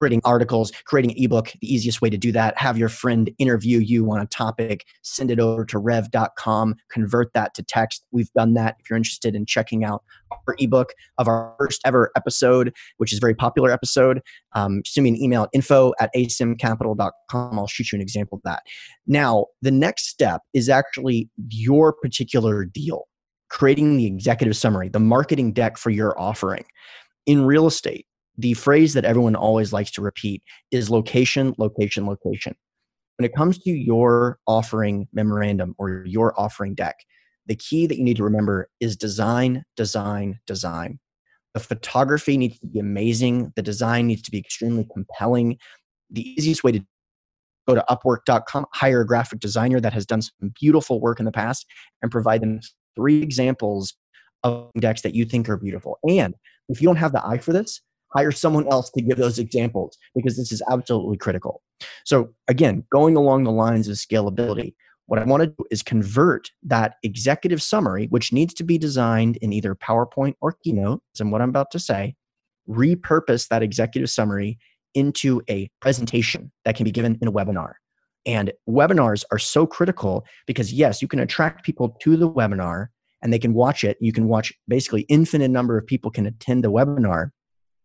Speaker 2: creating articles, creating an ebook, the easiest way to do that, have your friend interview you on a topic, send it over to rev.com, convert that to text. We've done that. If you're interested in checking out our ebook of our first ever episode, which is a very popular episode, um, send me an email at info at asymcapital.com. I'll shoot you an example of that. Now, the next step is actually your particular deal creating the executive summary, the marketing deck for your offering. In real estate, the phrase that everyone always likes to repeat is location, location, location. When it comes to your offering memorandum or your offering deck, the key that you need to remember is design, design, design. The photography needs to be amazing. The design needs to be extremely compelling. The easiest way to go to upwork.com, hire a graphic designer that has done some beautiful work in the past, and provide them three examples of decks that you think are beautiful. And if you don't have the eye for this, hire someone else to give those examples because this is absolutely critical. So, again, going along the lines of scalability, what I want to do is convert that executive summary, which needs to be designed in either PowerPoint or Keynote, and what I'm about to say, repurpose that executive summary into a presentation that can be given in a webinar. And webinars are so critical because, yes, you can attract people to the webinar and they can watch it. You can watch basically infinite number of people can attend the webinar.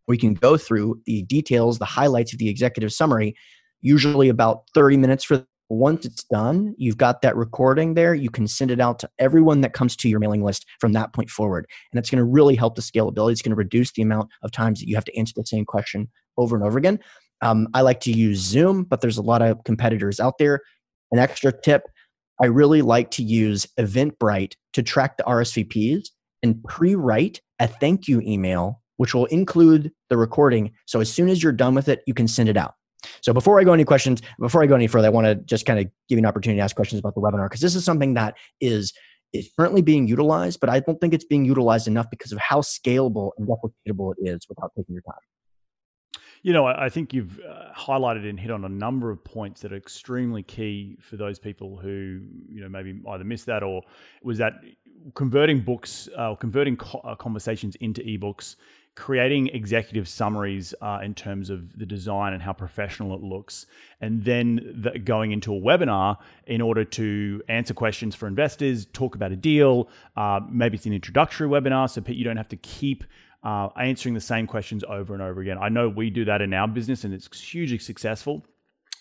Speaker 2: We can go through the details, the highlights of the executive summary, usually about 30 minutes for once it's done, you've got that recording there. You can send it out to everyone that comes to your mailing list from that point forward. And it's going to really help the scalability. It's going to reduce the amount of times that you have to answer the same question over and over again. Um, I like to use Zoom, but there's a lot of competitors out there. An extra tip I really like to use Eventbrite to track the RSVPs and pre write a thank you email, which will include the recording. So as soon as you're done with it, you can send it out. So before I go any questions, before I go any further, I want to just kind of give you an opportunity to ask questions about the webinar because this is something that is is currently being utilized, but I don't think it's being utilized enough because of how scalable and replicatable it is without taking your time.
Speaker 1: You know, I think you've uh, highlighted and hit on a number of points that are extremely key for those people who, you know, maybe either missed that or was that converting books, uh, converting co- uh, conversations into ebooks creating executive summaries uh, in terms of the design and how professional it looks, and then the, going into a webinar in order to answer questions for investors, talk about a deal. Uh, maybe it's an introductory webinar, so you don't have to keep uh, answering the same questions over and over again. I know we do that in our business, and it's hugely successful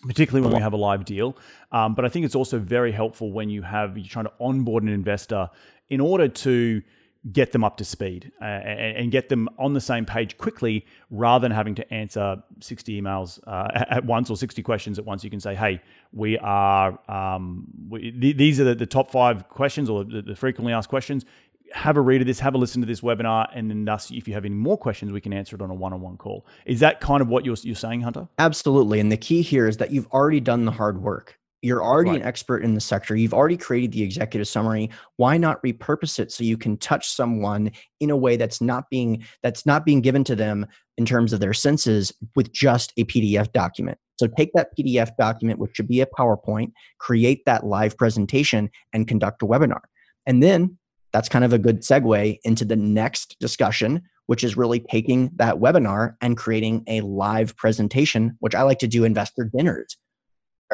Speaker 1: particularly when we have a live deal. Um, but I think it's also very helpful when you have you're trying to onboard an investor in order to get them up to speed uh, and, get them on the same page quickly rather than having to answer 60 emails uh, at once or 60 questions at once. You can say, hey, we are, um, we, th- these are the, the, top five questions or the, the, frequently asked questions. Have a read of this, have a listen to this webinar, and then thus, if you have any more questions, we can answer it on a one-on-one call. Is that kind of what you're, you're saying, Hunter?
Speaker 2: Absolutely. And the key here is that you've already done the hard work. You're already right. an expert in the sector. You've already created the executive summary. Why not repurpose it so you can touch someone in a way that's not being that's not being given to them in terms of their senses with just a PDF document. So take that PDF document, which should be a PowerPoint, create that live presentation, and conduct a webinar. And then that's kind of a good segue into the next discussion, which is really taking that webinar and creating a live presentation, which I like to do investor dinners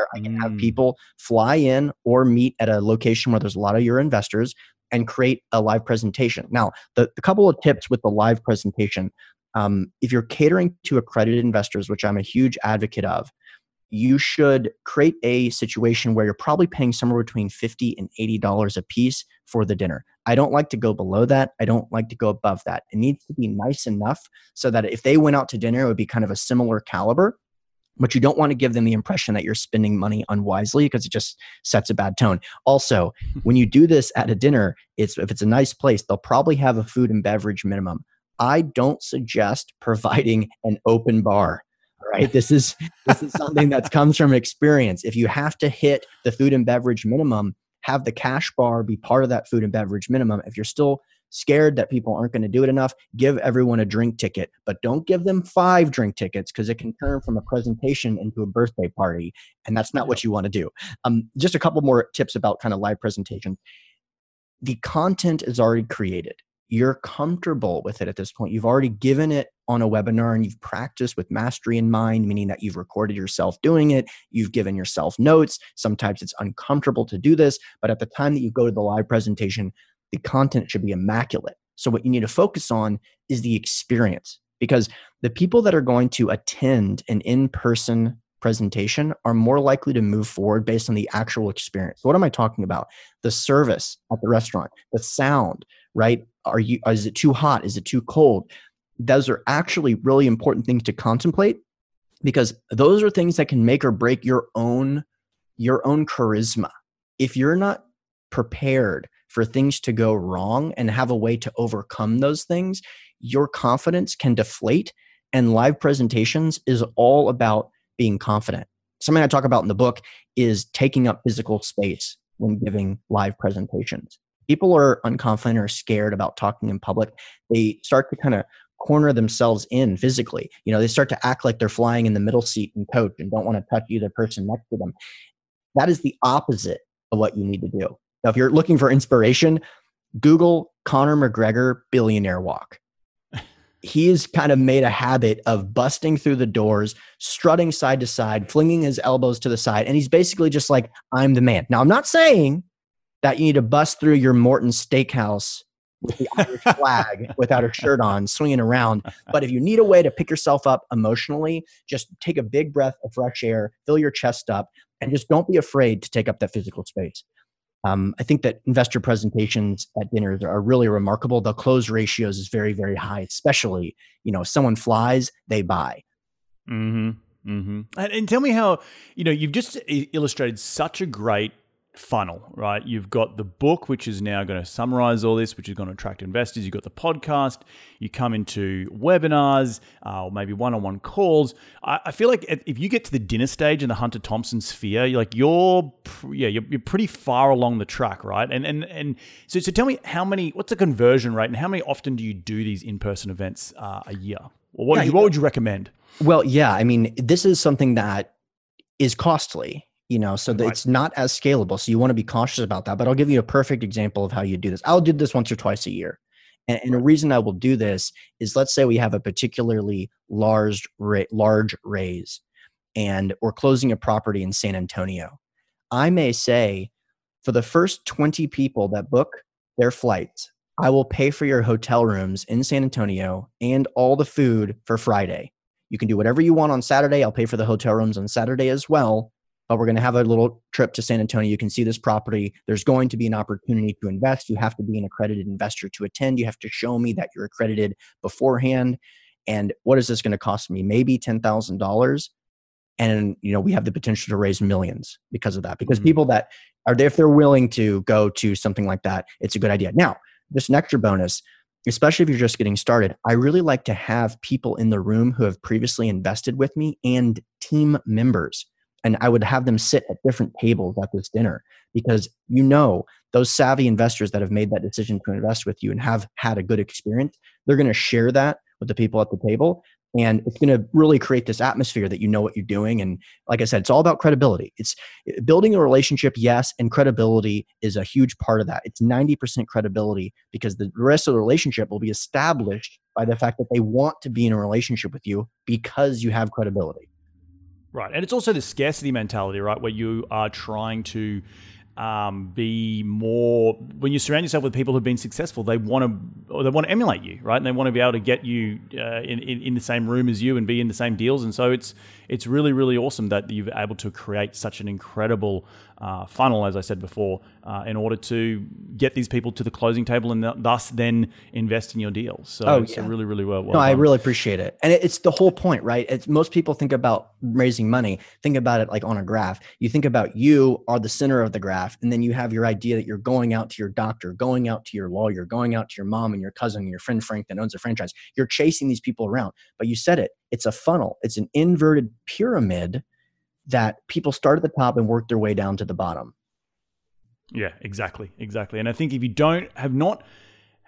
Speaker 2: where I can have mm. people fly in or meet at a location where there's a lot of your investors and create a live presentation. Now, the, the couple of tips with the live presentation um, if you're catering to accredited investors, which I'm a huge advocate of, you should create a situation where you're probably paying somewhere between 50 and 80 dollars a piece for the dinner. I don't like to go below that. I don't like to go above that. It needs to be nice enough so that if they went out to dinner it would be kind of a similar caliber but you don't want to give them the impression that you're spending money unwisely because it just sets a bad tone. Also, when you do this at a dinner, it's if it's a nice place, they'll probably have a food and beverage minimum. I don't suggest providing an open bar. Right. This is this is something that comes from experience. If you have to hit the food and beverage minimum, have the cash bar be part of that food and beverage minimum. If you're still scared that people aren't going to do it enough, give everyone a drink ticket, but don't give them five drink tickets because it can turn from a presentation into a birthday party. And that's not what you want to do. Um, just a couple more tips about kind of live presentation. The content is already created. You're comfortable with it at this point. You've already given it on a webinar and you've practiced with mastery in mind, meaning that you've recorded yourself doing it, you've given yourself notes. Sometimes it's uncomfortable to do this, but at the time that you go to the live presentation, the content should be immaculate. So, what you need to focus on is the experience because the people that are going to attend an in person presentation are more likely to move forward based on the actual experience. What am I talking about? The service at the restaurant, the sound, right? Are you is it too hot? Is it too cold? Those are actually really important things to contemplate because those are things that can make or break your own your own charisma. If you're not prepared for things to go wrong and have a way to overcome those things, your confidence can deflate. And live presentations is all about being confident. something I talk about in the book is taking up physical space when giving live presentations. People are unconfident or scared about talking in public. They start to kind of corner themselves in physically. You know, they start to act like they're flying in the middle seat and coach and don't want to touch either person next to them. That is the opposite of what you need to do. Now, if you're looking for inspiration, Google Conor McGregor billionaire walk. He's kind of made a habit of busting through the doors, strutting side to side, flinging his elbows to the side. And he's basically just like, I'm the man. Now, I'm not saying that you need to bust through your Morton steakhouse with the Irish flag without a shirt on, swinging around. But if you need a way to pick yourself up emotionally, just take a big breath of fresh air, fill your chest up, and just don't be afraid to take up that physical space. Um, I think that investor presentations at dinners are really remarkable. The close ratios is very, very high, especially, you know, if someone flies, they buy.
Speaker 1: Mm-hmm. Mm-hmm. And, and tell me how, you know, you've just illustrated such a great funnel, right? You've got the book, which is now going to summarize all this, which is going to attract investors. You've got the podcast. You come into webinars uh, or maybe one-on-one calls. I, I, feel like if you get to the dinner stage in the Hunter Thompson sphere, you're like you're yeah you're, you're pretty far along the track, right? And and and so so tell me how many what's the conversion rate and how many often do you do these in-person events uh, a year? Or what, yeah, you, what would you recommend?
Speaker 2: Well, yeah, I mean, this is something that is costly you know so right. it's not as scalable. So you want to be cautious about that but i'll give you a perfect example of how you do this. I'll do this once or twice a year and, and right. the reason i will do this is let's say we have a particularly large large raise and we're closing a property in san antonio. I may say for the first 20 people that book their flights i will pay for your hotel rooms in san antonio and all the food for friday. You can do whatever you want on saturday. I'll pay for the hotel rooms on saturday as well but we're going to have a little trip to San Antonio. You can see this property. There's going to be an opportunity to invest. You have to be an accredited investor to attend. You have to show me that you're accredited beforehand. And what is this going to cost me? Maybe $10,000. And, you know, we have the potential to raise millions because of that. Because mm-hmm. people that are there, if they're willing to go to something like that, it's a good idea. Now, just an extra bonus especially if you're just getting started, I really like to have people in the room who have previously invested with me and team members and I would have them sit at different tables at this dinner because you know those savvy investors that have made that decision to invest with you and have had a good experience, they're going to share that with the people at the table. And it's going to really create this atmosphere that you know what you're doing. And like I said, it's all about credibility. It's eh, building a relationship, yes, and credibility is a huge part of that. It's 90% credibility because the rest of the relationship will be established by the fact that they want to be in a relationship with you because you have credibility.
Speaker 1: Right. And it's also the scarcity mentality, right? Where you are trying to um, be more when you surround yourself with people who've been successful they want to they want to emulate you right and they want to be able to get you uh, in, in, in the same room as you and be in the same deals and so it's it's really really awesome that you've able to create such an incredible uh, funnel as I said before uh, in order to get these people to the closing table and th- thus then invest in your deals. So oh, it's yeah. really really well, well
Speaker 2: no done. I really appreciate it. And it's the whole point right? It's most people think about raising money. Think about it like on a graph. You think about you are the center of the graph graph and then you have your idea that you're going out to your doctor going out to your lawyer going out to your mom and your cousin and your friend frank that owns a franchise. You're chasing these people around. But you said it it's a funnel. It's an inverted pyramid that people start at the top and work their way down to the bottom.
Speaker 1: Yeah exactly exactly. And i think if you don't have not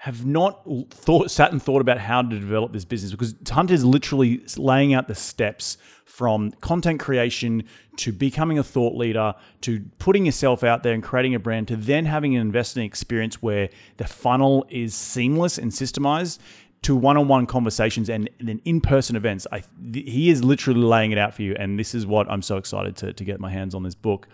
Speaker 1: have not thought sat and thought about how to develop this business because Hunter is literally laying out the steps from content creation to becoming a thought leader to putting yourself out there and creating a brand to then having an investing experience where the funnel is seamless and systemized to one-on-one conversations and, then in-person events. I, th- he is literally laying it out for you, and this is what I'm so excited to, to get my hands on this book.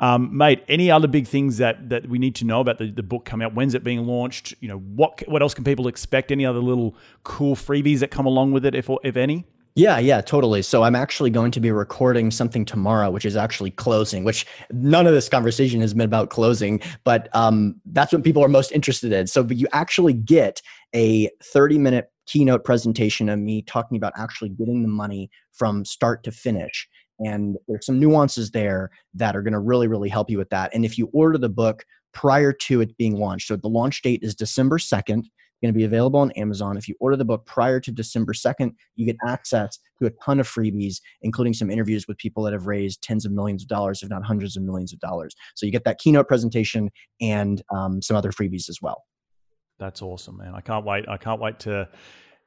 Speaker 1: Um, mate, any other big things that that we need to know about the, the book coming out? When's it being launched? You know, what what else can people expect? Any other little cool freebies that come along with it, if if any?
Speaker 2: Yeah, yeah, totally. So I'm actually going to be recording something tomorrow, which is actually closing, which none of this conversation has been about closing, but um, that's what people are most interested in. So you actually get a 30 minute keynote presentation of me talking about actually getting the money from start to finish. And there's some nuances there that are going to really, really help you with that. And if you order the book prior to it being launched, so the launch date is December 2nd, going to be available on Amazon. If you order the book prior to December 2nd, you get access to a ton of freebies, including some interviews with people that have raised tens of millions of dollars, if not hundreds of millions of dollars. So you get that keynote presentation and um, some other freebies as well.
Speaker 1: That's awesome, man. I can't wait. I can't wait to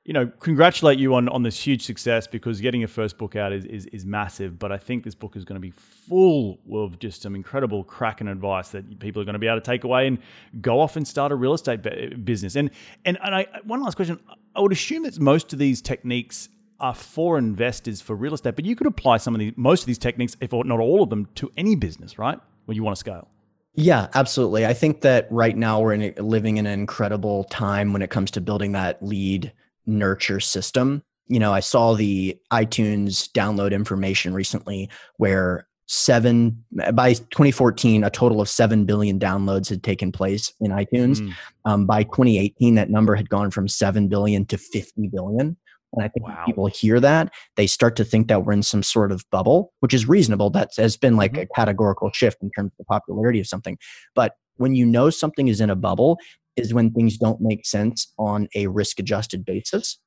Speaker 1: you know, congratulate you on, on this huge success because getting your first book out is, is, is massive. But I think this book is going to be full of just some incredible cracking advice that people are going to be able to take away and go off and start a real estate business. And and and I one last question: I would assume that most of these techniques are for investors for real estate, but you could apply some of these most of these techniques, if not all of them, to any business, right? When you want to scale.
Speaker 2: Yeah, absolutely. I think that right now we're in living in an incredible time when it comes to building that lead nurture system. You know, I saw the iTunes download information recently where seven by 2014 a total of 7 billion downloads had taken place in itunes mm. um, by 2018 that number had gone from 7 billion to 50 billion and i think wow. people hear that they start to think that we're in some sort of bubble which is reasonable that has been like mm-hmm. a categorical shift in terms of the popularity of something but when you know something is in a bubble is when things don't make sense on a risk adjusted basis.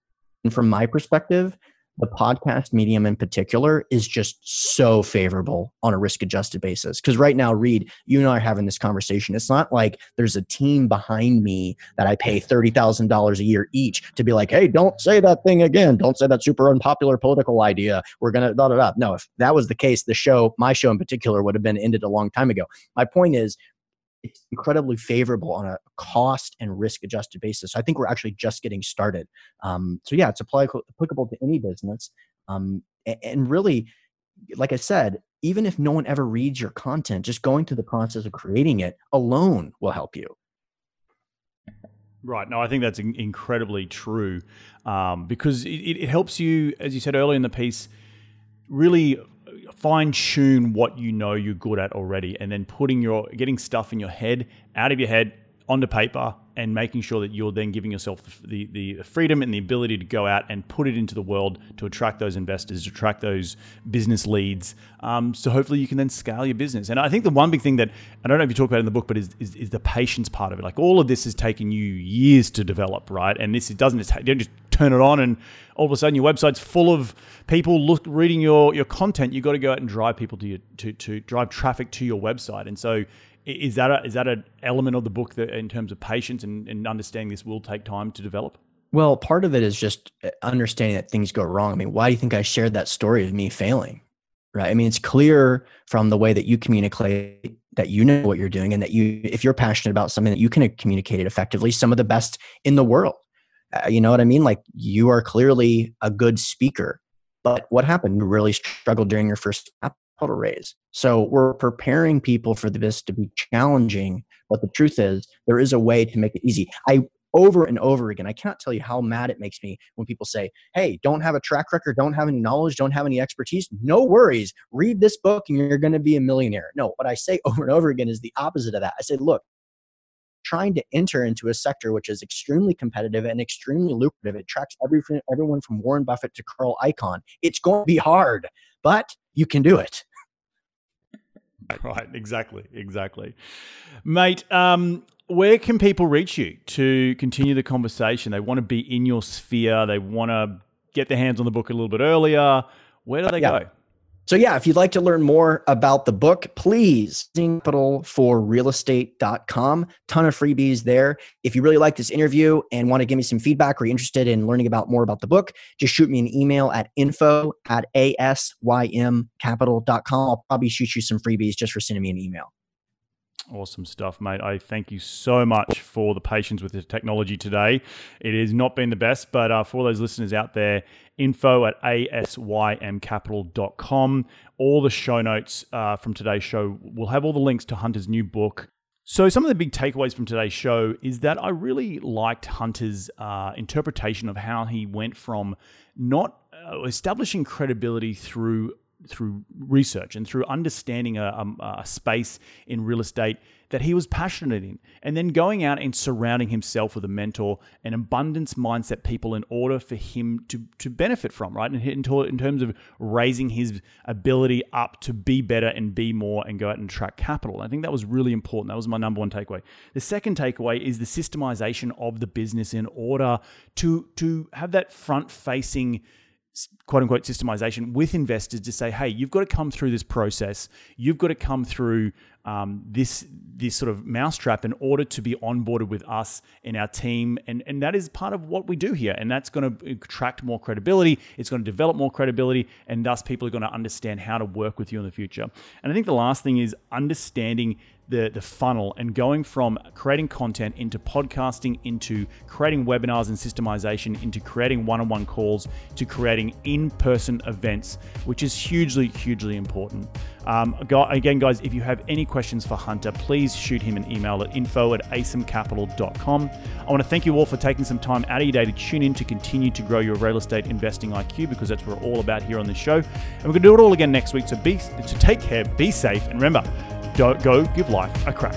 Speaker 2: And from my perspective, the podcast medium in particular is just so favorable on a risk adjusted basis. Because right now, Reed, you and I are having this conversation. It's not like there's a team behind me that I pay $30,000 a year each to be like, hey, don't say that thing again. Don't say that super unpopular political idea. We're going to, da da da. No, if that was the case, the show, my show in particular, would have been ended a long time ago. My point is, it's incredibly favorable on a cost and risk adjusted basis. So I think we're actually just getting started. Um, so yeah, it's applicable, to any business. Um, and, and really, like I said, even if no one ever reads your content, just going through the process of creating it alone will help you.
Speaker 1: Right. No, I think that's incredibly true um, because it, it helps you, as you said earlier in the piece, really fine tune what you know you're good at already and then putting your getting stuff in your head out of your head onto paper and making sure that you're then giving yourself the, the, freedom and the ability to go out and put it into the world to attract those investors, to attract those business leads. Um, so hopefully you can then scale your business. And I think the one big thing that I don't know if you talk about in the book, but is, is, is the patience part of it. Like all of this has taken you years to develop, right? And this it doesn't you don't just turn it on and all of a sudden your website's full of people look reading your your content. You've got to go out and drive people to your, to to drive traffic to your website. And so is that a, is that an element of the book that in terms of patience and, and understanding this will take time to develop?
Speaker 2: Well, part of it is just uh, understanding that things go wrong. I mean, why do you think I shared that story of me failing? Right. I mean, it's clear from the way that you communicate that you know what you're doing and that you, if you're passionate about something, that you can communicate it effectively. Some of the best in the world. Uh, you know what I mean? Like you are clearly a good speaker. But what happened? You really struggled during your first capital raise. So we're preparing people for this to be challenging. But the truth is, there is a way to make it easy. I over and over again. I cannot tell you how mad it makes me when people say, Hey, don't have a track record, don't have any knowledge, don't have any expertise. No worries. Read this book and you're going to be a millionaire. No, what I say over and over again is the opposite of that. I say, Look, trying to enter into a sector which is extremely competitive and extremely lucrative. It tracks every, everyone from Warren Buffett to Carl Icahn. It's going to be hard, but you can do it.
Speaker 1: Right, exactly, exactly. Mate, um, where can people reach you to continue the conversation? They want to be in your sphere, they want to get their hands on the book a little bit earlier. Where do they yeah. go?
Speaker 2: So yeah, if you'd like to learn more about the book, please capital for realestate.com. Ton of freebies there. If you really like this interview and want to give me some feedback or you're interested in learning about more about the book, just shoot me an email at info at asymcapital.com. I'll probably shoot you some freebies just for sending me an email.
Speaker 1: Awesome stuff, mate. I thank you so much for the patience with the technology today. It has not been the best, but uh, for those listeners out there, info at asymcapital.com. All the show notes uh, from today's show will have all the links to Hunter's new book. So, some of the big takeaways from today's show is that I really liked Hunter's uh, interpretation of how he went from not uh, establishing credibility through through research and through understanding a, a, a, space in real estate that he was passionate in, and then going out and surrounding himself with a mentor, an abundance mindset people in order for him to, to benefit from, right? And in, in terms of raising his ability up to be better and be more and go out and attract capital. I think that was really important. That was my number one takeaway. The second takeaway is the systemization of the business in order to, to have that front facing quote unquote systemization with investors to say, hey, you've got to come through this process. You've got to come through um, this this sort of mousetrap in order to be onboarded with us and our team, and and that is part of what we do here, and that's going to attract more credibility. It's going to develop more credibility, and thus people are going to understand how to work with you in the future. And I think the last thing is understanding the, the funnel and going from creating content into podcasting, into creating webinars and systemization, into creating one on one calls, to creating in person events, which is hugely, hugely important. Um, again, guys, if you have any questions for Hunter, please shoot him an email at info at asymcapital.com. I want to thank you all for taking some time out of your day to tune in to continue to grow your real estate investing IQ because that's what we're all about here on this show. And we're going to do it all again next week. So be, so take care, be safe, and remember, don't go give life a crack.